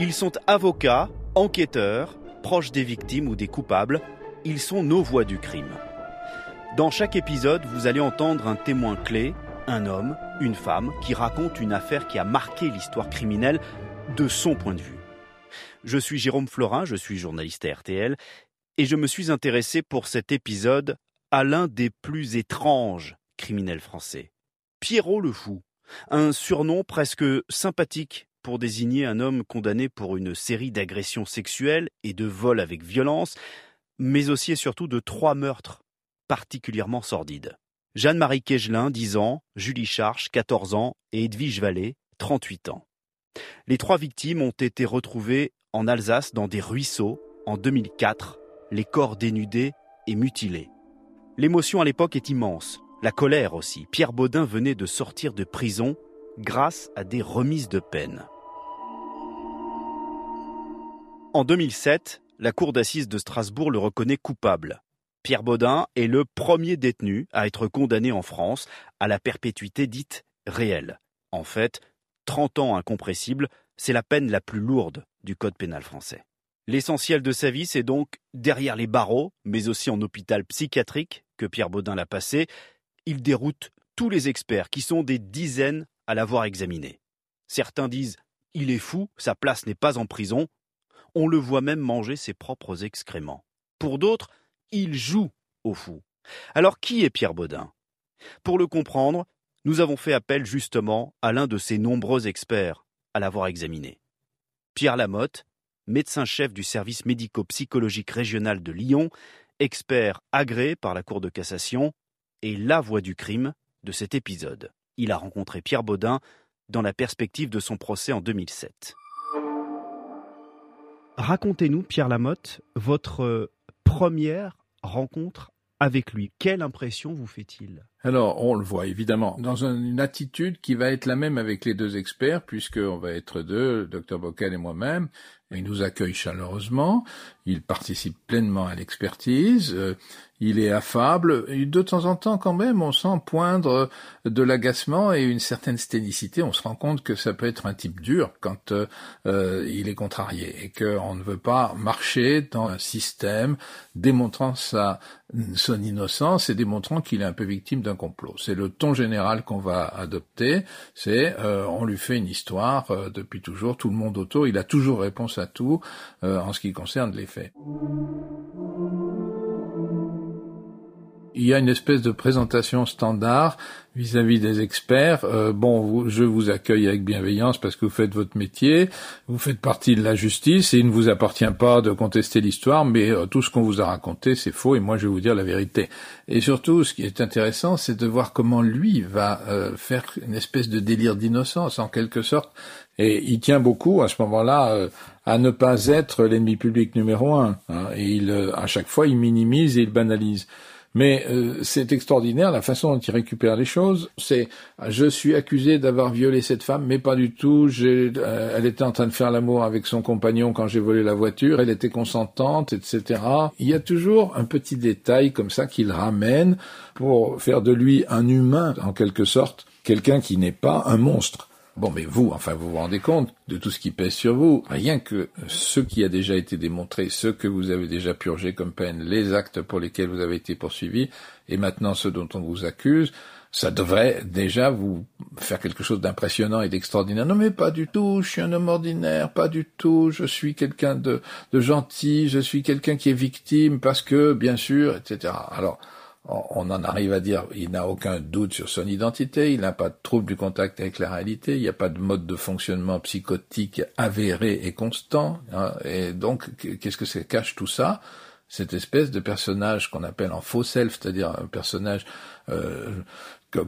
Ils sont avocats, enquêteurs, proches des victimes ou des coupables. Ils sont nos voix du crime. Dans chaque épisode, vous allez entendre un témoin clé, un homme, une femme, qui raconte une affaire qui a marqué l'histoire criminelle de son point de vue. Je suis Jérôme Florin, je suis journaliste à RTL, et je me suis intéressé pour cet épisode à l'un des plus étranges criminels français. Pierrot le Fou, un surnom presque sympathique pour désigner un homme condamné pour une série d'agressions sexuelles et de vols avec violence, mais aussi et surtout de trois meurtres particulièrement sordides. Jeanne-Marie Kegelin, 10 ans, Julie Charche, 14 ans, et Edwige Vallée, 38 ans. Les trois victimes ont été retrouvées en Alsace dans des ruisseaux en 2004, les corps dénudés et mutilés. L'émotion à l'époque est immense, la colère aussi. Pierre Baudin venait de sortir de prison grâce à des remises de peine. En 2007, la Cour d'assises de Strasbourg le reconnaît coupable. Pierre Baudin est le premier détenu à être condamné en France à la perpétuité dite réelle. En fait, 30 ans incompressibles, c'est la peine la plus lourde du Code pénal français. L'essentiel de sa vie, c'est donc derrière les barreaux, mais aussi en hôpital psychiatrique, que Pierre Baudin l'a passé. Il déroute tous les experts, qui sont des dizaines à l'avoir examiné. Certains disent il est fou, sa place n'est pas en prison. On le voit même manger ses propres excréments. Pour d'autres, il joue au fou. Alors qui est Pierre Baudin Pour le comprendre, nous avons fait appel justement à l'un de ces nombreux experts à l'avoir examiné. Pierre Lamotte, médecin-chef du service médico-psychologique régional de Lyon, expert agréé par la Cour de cassation, et la voix du crime de cet épisode. Il a rencontré Pierre Baudin dans la perspective de son procès en 2007. Racontez-nous, Pierre Lamotte, votre première rencontre avec lui. Quelle impression vous fait-il? Alors, on le voit évidemment dans une attitude qui va être la même avec les deux experts, puisqu'on va être deux, le docteur Bocal et moi-même. Il nous accueille chaleureusement, il participe pleinement à l'expertise, euh, il est affable. De temps en temps, quand même, on sent poindre de l'agacement et une certaine sténicité. On se rend compte que ça peut être un type dur quand euh, euh, il est contrarié et qu'on ne veut pas marcher dans un système démontrant sa son innocence et démontrant qu'il est un peu victime complot. C'est le ton général qu'on va adopter. C'est euh, on lui fait une histoire euh, depuis toujours, tout le monde autour, il a toujours réponse à tout euh, en ce qui concerne les faits il y a une espèce de présentation standard vis-à-vis des experts. Euh, bon, je vous accueille avec bienveillance parce que vous faites votre métier, vous faites partie de la justice et il ne vous appartient pas de contester l'histoire, mais euh, tout ce qu'on vous a raconté, c'est faux et moi je vais vous dire la vérité. Et surtout, ce qui est intéressant, c'est de voir comment lui va euh, faire une espèce de délire d'innocence, en quelque sorte. Et il tient beaucoup à ce moment-là à ne pas être l'ennemi public numéro un. Hein, et il, à chaque fois, il minimise et il banalise. Mais euh, c'est extraordinaire la façon dont il récupère les choses. C'est je suis accusé d'avoir violé cette femme, mais pas du tout. Euh, elle était en train de faire l'amour avec son compagnon quand j'ai volé la voiture. Elle était consentante, etc. Il y a toujours un petit détail comme ça qu'il ramène pour faire de lui un humain en quelque sorte, quelqu'un qui n'est pas un monstre. Bon, mais vous, enfin, vous vous rendez compte de tout ce qui pèse sur vous. Rien que ce qui a déjà été démontré, ce que vous avez déjà purgé comme peine, les actes pour lesquels vous avez été poursuivi, et maintenant ceux dont on vous accuse, ça devrait déjà vous faire quelque chose d'impressionnant et d'extraordinaire. Non mais pas du tout, je suis un homme ordinaire, pas du tout, je suis quelqu'un de, de gentil, je suis quelqu'un qui est victime parce que, bien sûr, etc. Alors, on en arrive à dire il n'a aucun doute sur son identité, il n'a pas de trouble du contact avec la réalité, il n'y a pas de mode de fonctionnement psychotique avéré et constant. Hein. et donc, qu'est-ce que ça cache tout ça? Cette espèce de personnage qu'on appelle en faux self, c'est-à-dire un personnage euh,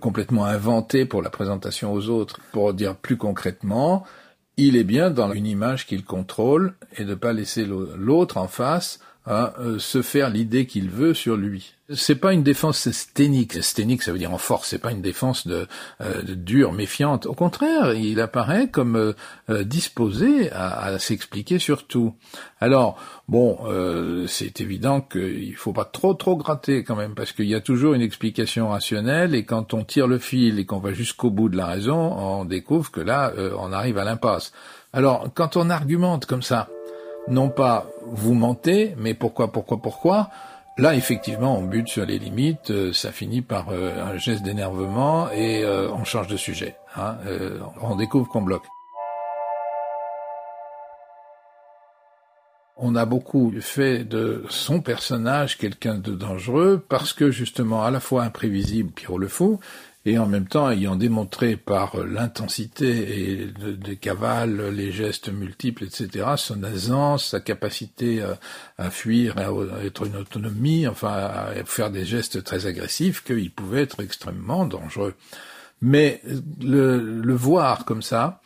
complètement inventé pour la présentation aux autres. Pour dire plus concrètement, il est bien dans une image qu'il contrôle et de pas laisser l'autre en face à euh, se faire l'idée qu'il veut sur lui. C'est pas une défense sténique. Sténique, ça veut dire en force. C'est pas une défense de, euh, dure, méfiante. Au contraire, il apparaît comme euh, disposé à, à s'expliquer sur tout. Alors, bon, c'est évident qu'il faut pas trop trop gratter quand même, parce qu'il y a toujours une explication rationnelle, et quand on tire le fil et qu'on va jusqu'au bout de la raison, on découvre que là, on arrive à l'impasse. Alors, quand on argumente comme ça, non pas vous mentez, mais pourquoi, pourquoi, pourquoi, là effectivement on bute sur les limites, euh, ça finit par euh, un geste d'énervement et euh, on change de sujet. Hein, on découvre qu'on bloque. On a beaucoup fait de son personnage quelqu'un de dangereux parce que justement à la fois imprévisible, Pierrot le Fou, et en même temps ayant démontré par l'intensité des cavales, les gestes multiples, etc., son aisance, sa capacité à, fuir, à, être une autonomie, enfin à faire des gestes très agressifs, qu'il pouvait être extrêmement dangereux. Mais le, le voir comme ça,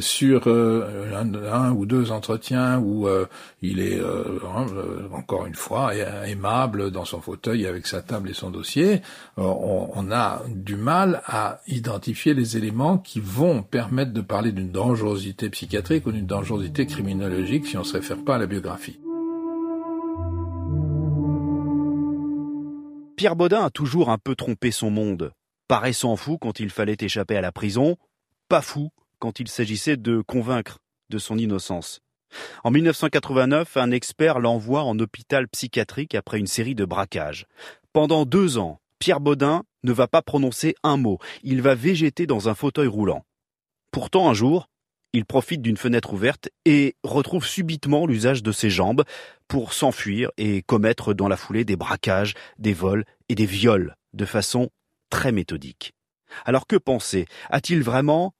sur euh, un, ou deux entretiens où euh, il est euh, hein, encore une fois aimable dans son fauteuil avec sa table et son dossier, on, a du mal à identifier les éléments qui vont permettre de parler d'une dangerosité psychiatrique ou d'une dangerosité criminologique si on se réfère pas à la biographie. Pierre Baudin a toujours un peu trompé son monde, paraissant fou quand il fallait échapper à la prison, pas fou quand il s'agissait de convaincre de son innocence. En 1989, un expert l'envoie en hôpital psychiatrique après une série de braquages. Pendant deux ans, Pierre Baudin ne va pas prononcer un mot, il va végéter dans un fauteuil roulant. Pourtant, un jour, il profite d'une fenêtre ouverte et retrouve subitement l'usage de ses jambes pour s'enfuir et commettre dans la foulée des braquages, des vols et des viols de façon très méthodique. Alors que penser? A-t-il vraiment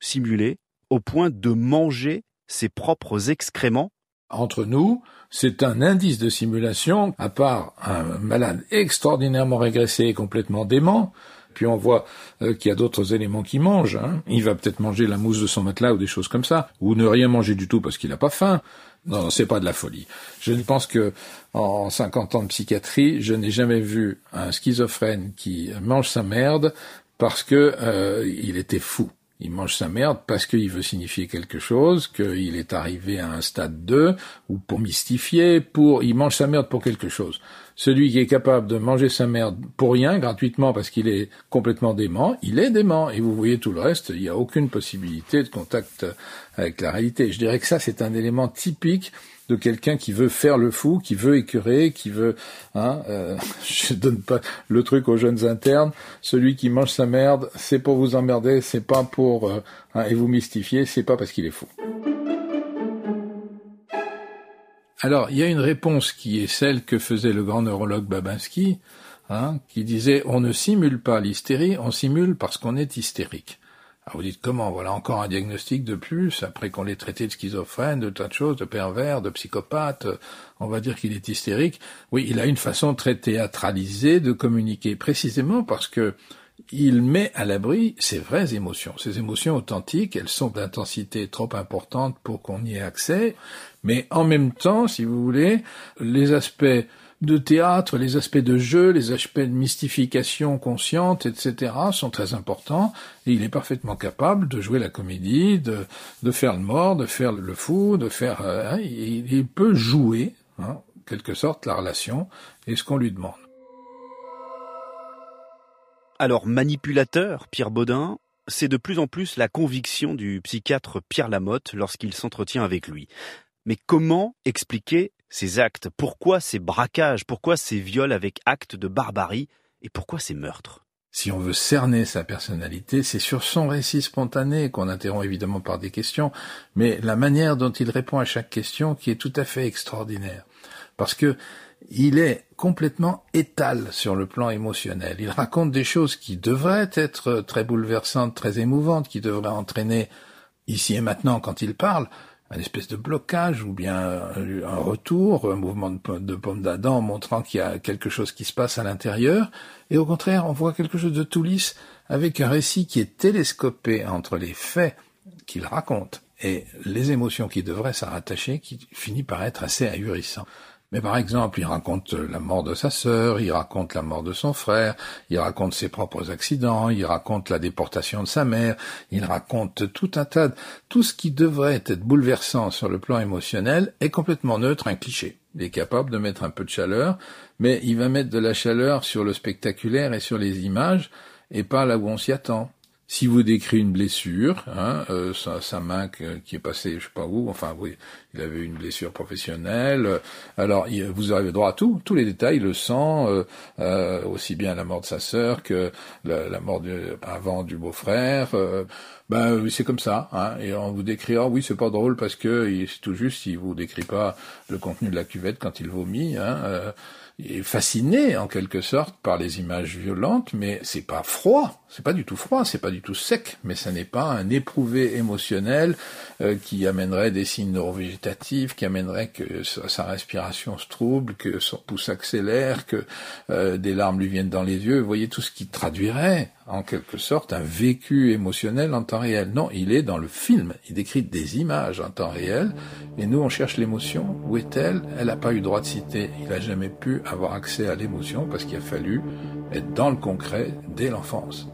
simulé au point de manger ses propres excréments entre nous, c'est un indice de simulation, à part un malade extraordinairement régressé et complètement dément, puis on voit euh, qu'il y a d'autres éléments qui mangent. Hein. Il va peut-être manger la mousse de son matelas ou des choses comme ça, ou ne rien manger du tout parce qu'il n'a pas faim. Non, c'est pas de la folie. Je pense que en 50 ans de psychiatrie, je n'ai jamais vu un schizophrène qui mange sa merde parce que euh, il était fou. Il mange sa merde parce qu'il veut signifier quelque chose, qu'il est arrivé à un stade 2, ou pour mystifier, pour, il mange sa merde pour quelque chose. Celui qui est capable de manger sa merde pour rien, gratuitement, parce qu'il est complètement dément, il est dément. Et vous voyez tout le reste, il n'y a aucune possibilité de contact avec la réalité. Je dirais que ça, c'est un élément typique de quelqu'un qui veut faire le fou, qui veut écurer, qui veut, hein, euh, je donne pas le truc aux jeunes internes. Celui qui mange sa merde, c'est pour vous emmerder, c'est pas pour euh, hein, et vous mystifier, c'est pas parce qu'il est fou. Alors, il y a une réponse qui est celle que faisait le grand neurologue Babinski, hein, qui disait on ne simule pas l'hystérie, on simule parce qu'on est hystérique. Alors vous dites comment? Voilà encore un diagnostic de plus, après qu'on l'ait traité de schizophrène, de tas de choses, de pervers, de psychopathe, on va dire qu'il est hystérique. Oui, il a une façon très théâtralisée de communiquer, précisément parce que il met à l'abri ses vraies émotions. Ces émotions authentiques, elles sont d'intensité trop importante pour qu'on y ait accès, mais en même temps, si vous voulez, les aspects de théâtre, les aspects de jeu, les aspects de mystification consciente, etc., sont très importants, et il est parfaitement capable de jouer la comédie, de, de faire le mort, de faire le fou, de faire... Euh, hein, il, peut jouer, hein, en quelque sorte, la relation, et ce qu'on lui demande. Alors, manipulateur, Pierre Baudin, c'est de plus en plus la conviction du psychiatre Pierre Lamotte lorsqu'il s'entretient avec lui. Mais comment expliquer ces actes Pourquoi ces braquages Pourquoi ces viols avec actes de barbarie Et pourquoi ces meurtres? Si on veut cerner sa personnalité, c'est sur son récit spontané qu'on interrompt évidemment par des questions, mais la manière dont il répond à chaque question qui est tout à fait extraordinaire. Parce que il est complètement étal sur le plan émotionnel. Il raconte des choses qui devraient être très bouleversantes, très émouvantes, qui devraient entraîner ici et maintenant quand il parle un espèce de blocage ou bien un retour, un mouvement de, pomme d'Adam montrant qu'il y a quelque chose qui se passe à l'intérieur, et au contraire, on voit quelque chose de tout lisse avec un récit qui est télescopé entre les faits qu'il raconte et les émotions qui devraient s'en rattacher, qui finit par être assez ahurissant. Mais par exemple, il raconte la mort de sa sœur, il raconte la mort de son frère, il raconte ses propres accidents, il raconte la déportation de sa mère, il raconte tout un tas de... Tout ce qui devrait être bouleversant sur le plan émotionnel est complètement neutre, un cliché. Il est capable de mettre un peu de chaleur, mais il va mettre de la chaleur sur le spectaculaire et sur les images, et pas là où on s'y attend. Si vous décrit une blessure, hein, euh, sa, main qui est passée, je sais pas où, enfin oui, il avait une blessure professionnelle. Euh, alors vous avez droit à tout, tous les détails, le sang, euh, euh, aussi bien la mort de sa sœur que la, mort du, avant du beau-frère. ben c'est comme ça, hein, et on vous décrit, oui c'est pas drôle parce que c'est tout juste, il vous décrit pas le contenu de la cuvette quand il vomit. Hein, est fasciné en quelque sorte par les images violentes, mais c'est pas froid, c'est pas du tout froid, c'est pas du tout sec, mais ça n'est pas un éprouvé émotionnel euh, qui amènerait des signes qui amènerait que sa, respiration se trouble, que son pouce s'accélère, que euh, des larmes lui viennent dans les yeux. Vous voyez tout ce qui traduirait en quelque sorte un vécu émotionnel en temps réel. Non, il est dans le film, il décrit des images en temps réel, et nous on cherche l'émotion. Où est-elle? Elle n'a pas eu droit de citer. Il n'a jamais pu avoir accès à l'émotion parce qu'il a fallu être dans le concret dès l'enfance.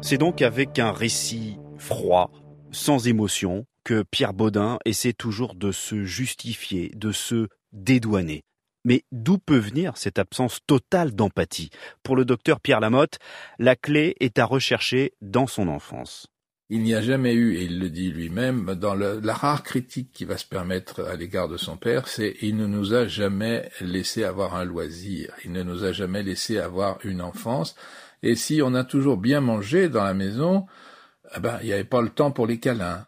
C'est donc avec un récit froid, sans émotion, que Pierre Baudin essaie toujours de se justifier, de se dédouaner. Mais d'où peut venir cette absence totale d'empathie? Pour le docteur Pierre Lamotte, la clé est à rechercher dans son enfance. Il n'y a jamais eu, et il le dit lui-même, dans la rare critique qui va se permettre à l'égard de son père, c'est il ne nous a jamais laissé avoir un loisir, il ne nous a jamais laissé avoir une enfance, et si on a toujours bien mangé dans la maison, eh ben, il n'y avait pas le temps pour les câlins.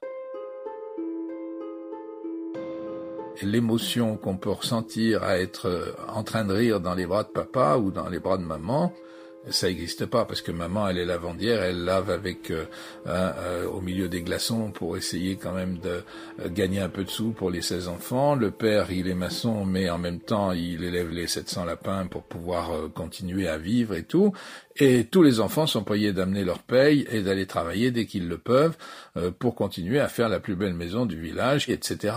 l'émotion qu'on peut ressentir à être euh, en train de rire dans les bras de papa ou dans les bras de maman, ça n'existe pas parce que maman elle est lavandière, elle lave avec euh, euh, au milieu des glaçons pour essayer quand même de gagner un peu de sous pour les 16 enfants. Le père il est maçon mais en même temps il élève les 700 lapins pour pouvoir continuer à vivre et tout. Et tous les enfants sont priés d'amener leur paye et d'aller travailler dès qu'ils le peuvent euh, pour continuer à faire la plus belle maison du village, etc.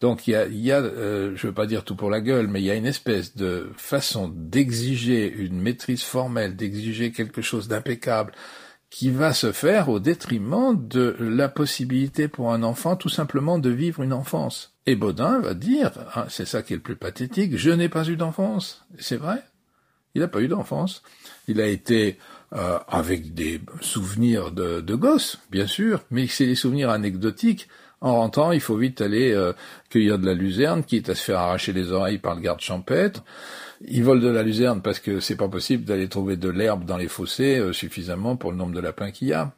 Donc il y a, y a euh, je veux pas dire tout pour la gueule, mais il y a une espèce de façon d'exiger une maîtrise formelle, d'exiger quelque chose d'impeccable qui va se faire au détriment de la possibilité pour un enfant tout simplement de vivre une enfance. Et Baudin va dire, hein, c'est ça qui est le plus pathétique, je n'ai pas eu d'enfance. C'est vrai? Il n'a pas eu d'enfance. Il a été euh, avec des souvenirs de, de gosse, bien sûr, mais c'est des souvenirs anecdotiques. En rentrant, il faut vite aller euh, cueillir de la luzerne, quitte à se faire arracher les oreilles par le garde champêtre. Il vole de la luzerne parce que c'est pas possible d'aller trouver de l'herbe dans les fossés euh, suffisamment pour le nombre de lapins qu'il y a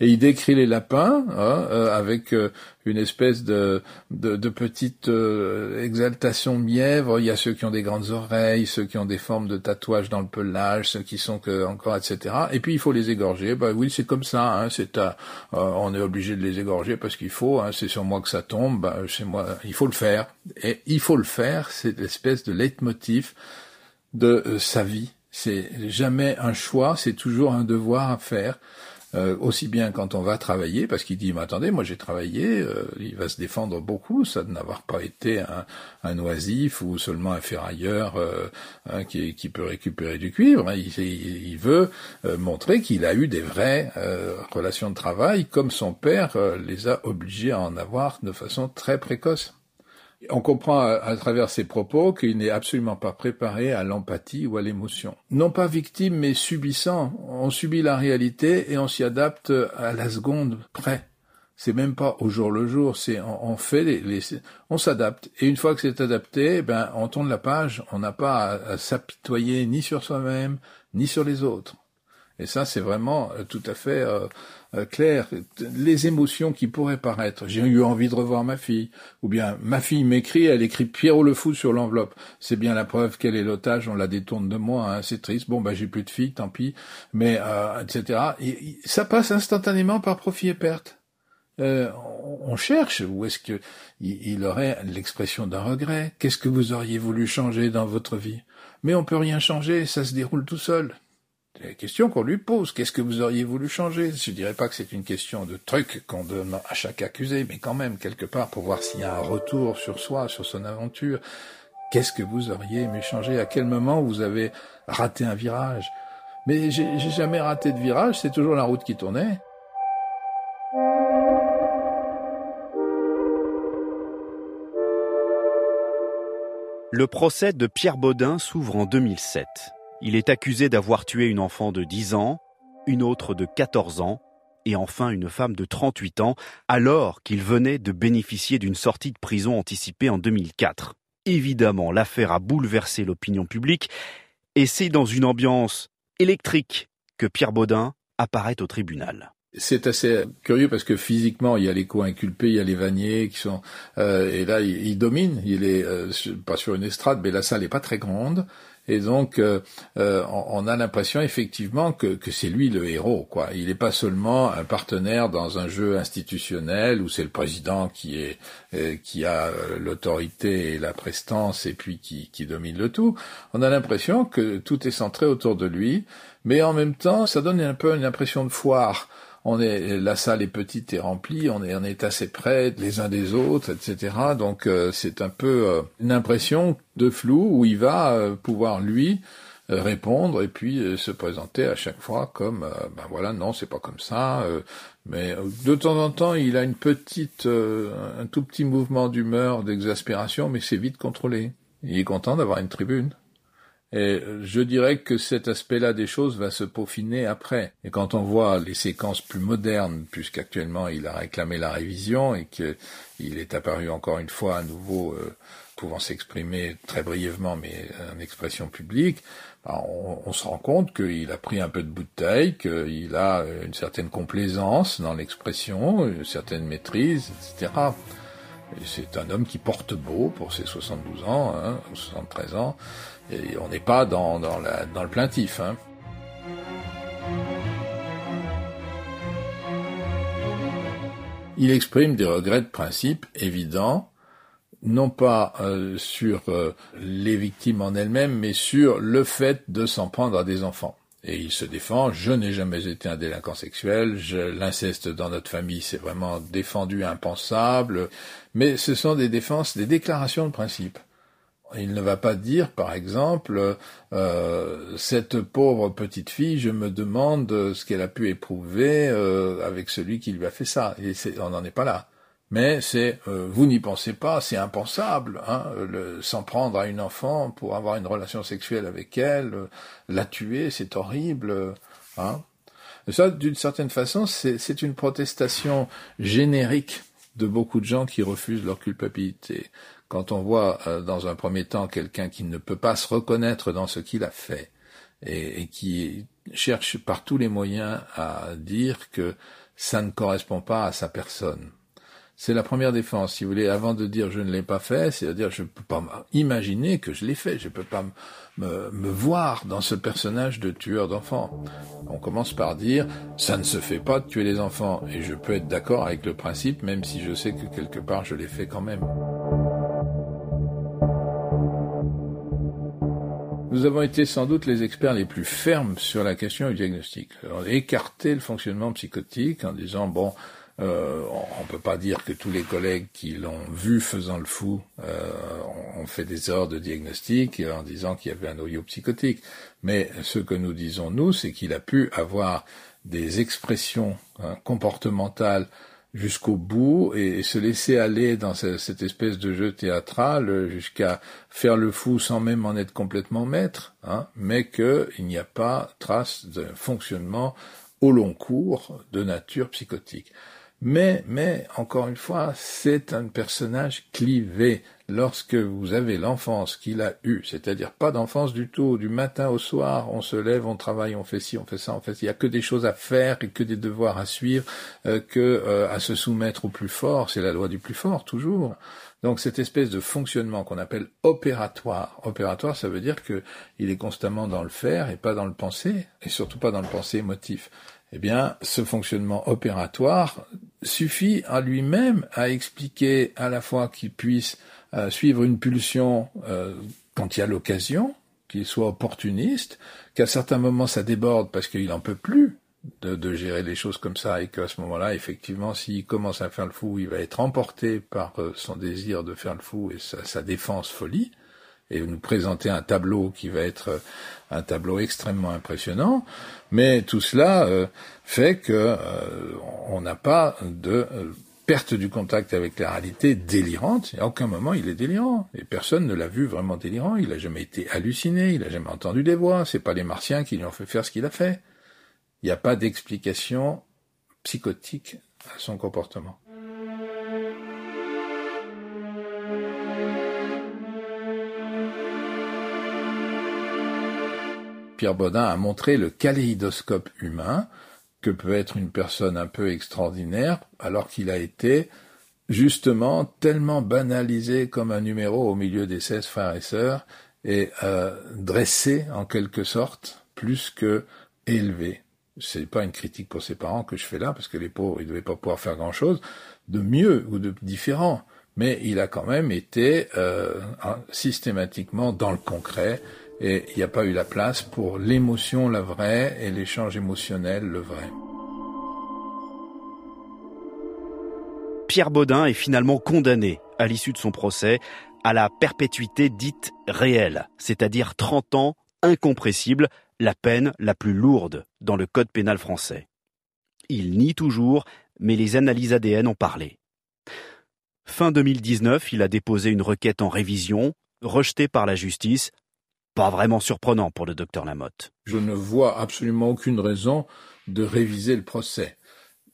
et il décrit les lapins hein, euh, avec euh, une espèce de, de, de petite euh, exaltation mièvre. Il y a ceux qui ont des grandes oreilles, ceux qui ont des formes de tatouages dans le pelage, ceux qui sont que encore, etc. Et puis il faut les égorger. Bah oui, c'est comme ça. Hein, c'est on est obligé de les égorger parce qu'il faut. Hein, c'est sur moi que ça tombe. Bah, c'est moi. Il faut le faire. Et il faut le faire. C'est l'espèce de leitmotiv de sa vie. C'est jamais un choix. C'est toujours un devoir à faire. Euh, aussi bien quand on va travailler, parce qu'il dit, mais attendez, moi j'ai travaillé, euh, il va se défendre beaucoup, ça de n'avoir pas été un, un, oisif ou seulement un ferrailleur euh, hein, qui, peut récupérer du cuivre. Hein. Il, il, veut montrer qu'il a eu des vraies relations de travail, comme son père les a obligés à en avoir de façon très précoce. On comprend à, travers ses propos qu'il n'est absolument pas préparé à l'empathie ou à l'émotion. Non pas victime, mais subissant. On subit la réalité et on s'y adapte à la seconde près. C'est même pas au jour le jour, c'est on, fait les, on s'adapte et une fois que c'est adapté, ben on tourne la page. On n'a pas à s'apitoyer ni sur soi-même ni sur les autres. Et ça, c'est vraiment euh, tout à fait euh, euh, clair. Les émotions qui pourraient paraître, j'ai eu envie de revoir ma fille, ou bien ma fille m'écrit, elle écrit Pierrot le fou sur l'enveloppe. C'est bien la preuve qu'elle est l'otage, on la détourne de moi, hein, c'est triste. Bon, bah j'ai plus de fille, tant pis. Mais etc. Et, ça passe instantanément par profit et perte. on cherche où est-ce que il aurait l'expression d'un regret? Qu'est-ce que vous auriez voulu changer dans votre vie? Mais on peut rien changer, ça se déroule tout seul. La question qu'on lui pose. Qu'est-ce que vous auriez voulu changer? Je dirais pas que c'est une question de truc qu'on donne à chaque accusé, mais quand même, quelque part, pour voir s'il y a un retour sur soi, sur son aventure. Qu'est-ce que vous auriez aimé changer? À quel moment vous avez raté un virage? Mais j'ai jamais raté de virage, c'est toujours la route qui tournait. Le procès de Pierre Baudin s'ouvre en 2007. Il est accusé d'avoir tué une enfant de 10 ans, une autre de 14 ans et enfin une femme de 38 ans alors qu'il venait de bénéficier d'une sortie de prison anticipée en 2004. Évidemment, l'affaire a bouleversé l'opinion publique et c'est dans une ambiance électrique que Pierre Baudin apparaît au tribunal. C'est assez curieux parce que physiquement, il y a les co-inculpés, il y a les vanniers qui sont euh, et là, il, domine. Il est euh, pas sur une estrade, mais la salle est pas très grande. Et donc, euh, euh, on, a l'impression effectivement que, que c'est lui le héros. Quoi. Il n'est pas seulement un partenaire dans un jeu institutionnel où c'est le président qui est euh, qui a l'autorité et la prestance et puis qui, qui domine le tout. On a l'impression que tout est centré autour de lui, mais en même temps, ça donne un peu une impression de foire on est la salle est petite et remplie, on est on est assez près les uns des autres, etc. Donc euh, c'est un peu euh, une impression de flou où il va euh, pouvoir lui répondre et puis se présenter à chaque fois comme ben voilà non c'est pas comme ça mais de temps en temps il a une petite un tout petit mouvement d'humeur d'exaspération mais c'est vite contrôlé il est content d'avoir une tribune et je dirais que cet aspect-là des choses va se peaufiner après. Et quand on voit les séquences plus modernes, puisqu'actuellement il a réclamé la révision et qu'il est apparu encore une fois à nouveau euh, pouvant s'exprimer très brièvement, mais en expression publique, ben, on, se rend compte qu'il a pris un peu de bouteille, qu'il a une certaine complaisance dans l'expression, une certaine maîtrise, etc. C'est un homme qui porte beau pour ses 72 ans, hein, 73 ans, on n'est pas dans, le plaintif. Hein. Il exprime des regrets de principe évidents, non pas euh, sur euh, les victimes en elles-mêmes, mais sur le fait de s'en prendre à des enfants. Et il se défend, je n'ai jamais été un délinquant sexuel, l'inceste dans notre famille c'est vraiment défendu, impensable, mais ce sont des défenses, des déclarations de principe. Il ne va pas dire, par exemple, euh, cette pauvre petite fille, je me demande ce qu'elle a pu éprouver euh, avec celui qui lui a fait ça. On n'en est pas là. Mais c'est, euh, vous n'y pensez pas, c'est impensable, hein, s'en prendre à une enfant pour avoir une relation sexuelle avec elle, la tuer, c'est horrible. Hein. Ça, d'une certaine façon, c'est une protestation générique de beaucoup de gens qui refusent leur culpabilité. Quand on voit euh, dans un premier temps quelqu'un qui ne peut pas se reconnaître dans ce qu'il a fait et, qui cherche par tous les moyens à dire que ça ne correspond pas à sa personne. C'est la première défense, si vous voulez, avant de dire je ne l'ai pas fait, c'est-à-dire je ne peux pas imaginer que je l'ai fait, je ne peux pas me, me, voir dans ce personnage de tueur d'enfants. On commence par dire ça ne se fait pas de tuer les enfants, et je peux être d'accord avec le principe, même si je sais que quelque part je l'ai fait quand même. Nous avons été sans doute les experts les plus fermes sur la question du diagnostic. On a écarté le fonctionnement psychotique en disant bon, euh, on ne peut pas dire que tous les collègues qui l'ont vu faisant le fou euh, ont fait des erreurs de diagnostic en disant qu'il y avait un noyau psychotique. Mais ce que nous disons nous, c'est qu'il a pu avoir des expressions hein, comportementales jusqu'au bout et se laisser aller dans cette espèce de jeu théâtral jusqu'à faire le fou sans même en être complètement maître, hein, mais qu'il n'y a pas trace de fonctionnement au long cours de nature psychotique. Mais, mais, encore une fois, c'est un personnage clivé. Lorsque vous avez l'enfance qu'il a eue, c'est-à-dire pas d'enfance du tout, du matin au soir, on se lève, on travaille, on fait ci, on fait ça, on fait Il y a que des choses à faire et que des devoirs à suivre, euh, que euh, à se soumettre au plus fort. C'est la loi du plus fort, toujours. Donc cette espèce de fonctionnement qu'on appelle opératoire. Opératoire, ça veut dire que il est constamment dans le faire et pas dans le penser, et surtout pas dans le penser émotif eh bien, ce fonctionnement opératoire suffit à lui-même à expliquer à la fois qu'il puisse euh, suivre une pulsion euh, quand il y a l'occasion, qu'il soit opportuniste, qu'à certains moments ça déborde parce qu'il en peut plus de, gérer les choses comme ça et qu'à ce moment-là, effectivement, s'il commence à faire le fou, il va être emporté par euh, son désir de faire le fou et sa défense folie et nous présenter un tableau qui va être euh, un tableau extrêmement impressionnant, mais tout cela euh, fait que euh, on n'a pas de perte du contact avec la réalité délirante. À aucun moment il est délirant. Et personne ne l'a vu vraiment délirant. Il n'a jamais été halluciné. Il n'a jamais entendu des voix. C'est pas les martiens qui lui ont fait faire ce qu'il a fait. Il n'y a pas d'explication psychotique à son comportement. Pierre Baudin a montré le kaléidoscope humain que peut être une personne un peu extraordinaire alors qu'il a été justement tellement banalisé comme un numéro au milieu des 16 frères et sœurs et euh, dressé en quelque sorte plus que élevé. C'est pas une critique pour ses parents que je fais là parce que les pauvres ils devaient pas pouvoir faire grand chose de mieux ou de différent mais il a quand même été euh, systématiquement dans le concret et il n'y a pas eu la place pour l'émotion, la vraie, et l'échange émotionnel, le vrai. Pierre Baudin est finalement condamné, à l'issue de son procès, à la perpétuité dite réelle, c'est-à-dire 30 ans incompressibles, la peine la plus lourde dans le Code pénal français. Il nie toujours, mais les analyses ADN ont parlé. Fin 2019, il a déposé une requête en révision, rejetée par la justice, pas vraiment surprenant pour le docteur Lamotte. Je ne vois absolument aucune raison de réviser le procès.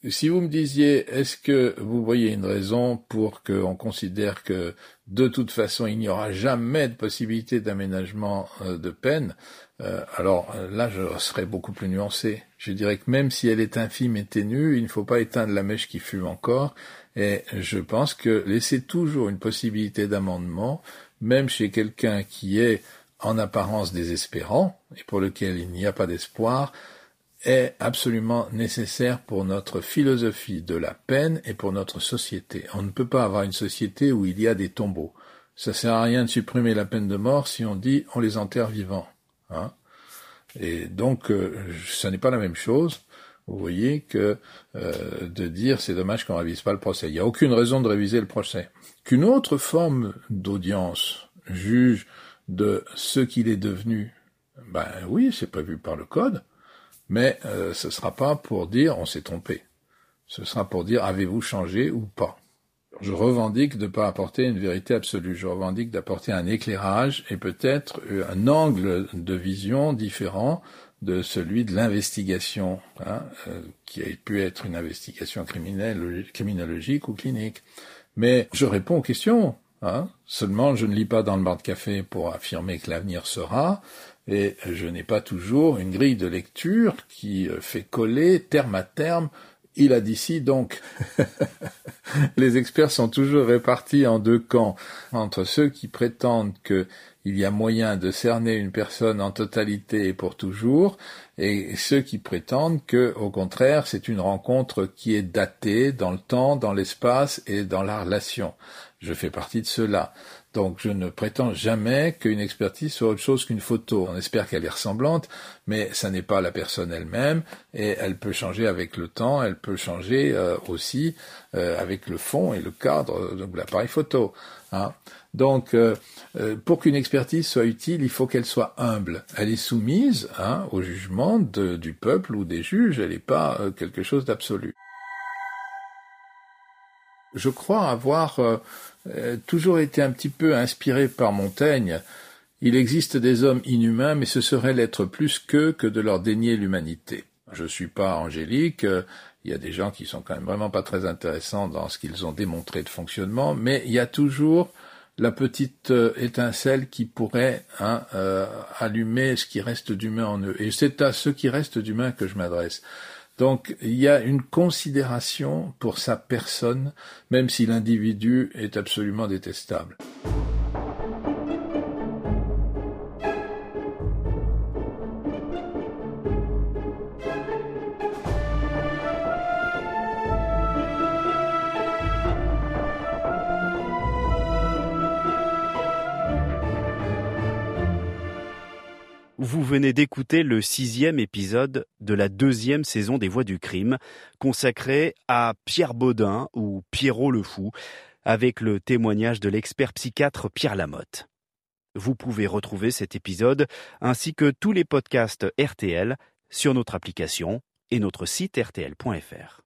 Si vous me disiez, est-ce que vous voyez une raison pour qu'on considère que de toute façon il n'y aura jamais de possibilité d'aménagement euh, de peine, euh, alors là je serais beaucoup plus nuancé. Je dirais que même si elle est infime et ténue, il ne faut pas éteindre la mèche qui fume encore, et je pense que laisser toujours une possibilité d'amendement, même chez quelqu'un qui est en apparence désespérant et pour lequel il n'y a pas d'espoir, est absolument nécessaire pour notre philosophie de la peine et pour notre société. On ne peut pas avoir une société où il y a des tombeaux. Ça sert à rien de supprimer la peine de mort si on dit on les enterre vivants. Hein et donc, euh, ça n'est pas la même chose. Vous voyez que euh, de dire c'est dommage qu'on ne révise pas le procès. Il n'y a aucune raison de réviser le procès. Qu'une autre forme d'audience juge de ce qu'il est devenu, ben oui, c'est prévu par le code, mais euh, ce ne sera pas pour dire on s'est trompé. Ce sera pour dire avez-vous changé ou pas. Je revendique de ne pas apporter une vérité absolue. Je revendique d'apporter un éclairage et peut-être un angle de vision différent de celui de l'investigation, hein, euh, qui a pu être une investigation criminelle, criminologique ou clinique. Mais je réponds aux questions. Hein? Seulement, je ne lis pas dans le bar de café pour affirmer que l'avenir sera, et je n'ai pas toujours une grille de lecture qui euh, fait coller terme à terme. Il a d'ici donc. Les experts sont toujours répartis en deux camps, entre ceux qui prétendent qu'il y a moyen de cerner une personne en totalité et pour toujours, et ceux qui prétendent que, au contraire, c'est une rencontre qui est datée dans le temps, dans l'espace et dans la relation. Je fais partie de cela. Donc je ne prétends jamais qu'une expertise soit autre chose qu'une photo. On espère qu'elle est ressemblante, mais ça n'est pas la personne elle-même, et elle peut changer avec le temps, elle peut changer euh, aussi euh, avec le fond et le cadre de l'appareil photo. Hein. Donc, euh, pour qu'une expertise soit utile, il faut qu'elle soit humble. Elle est soumise hein, au jugement du peuple ou des juges, elle n'est pas quelque chose d'absolu. Je crois avoir euh, toujours été un petit peu inspiré par Montaigne. Il existe des hommes inhumains, mais ce serait l'être plus qu'eux que de leur dénier l'humanité. Je suis pas angélique, euh, il y a des gens qui sont quand même vraiment pas très intéressants dans ce qu'ils ont démontré de fonctionnement, mais il y a toujours la petite euh, étincelle qui pourrait hein, allumer ce qui reste d'humain en eux. Et c'est à ce qui reste d'humain que je m'adresse. Donc il y a une considération pour sa personne, même si l'individu est absolument détestable. D'écouter le sixième épisode de la deuxième saison des Voix du crime, consacré à Pierre Baudin ou Pierrot le Fou, avec le témoignage de l'expert psychiatre Pierre Lamotte. Vous pouvez retrouver cet épisode ainsi que tous les podcasts RTL sur notre application et notre site rtl.fr.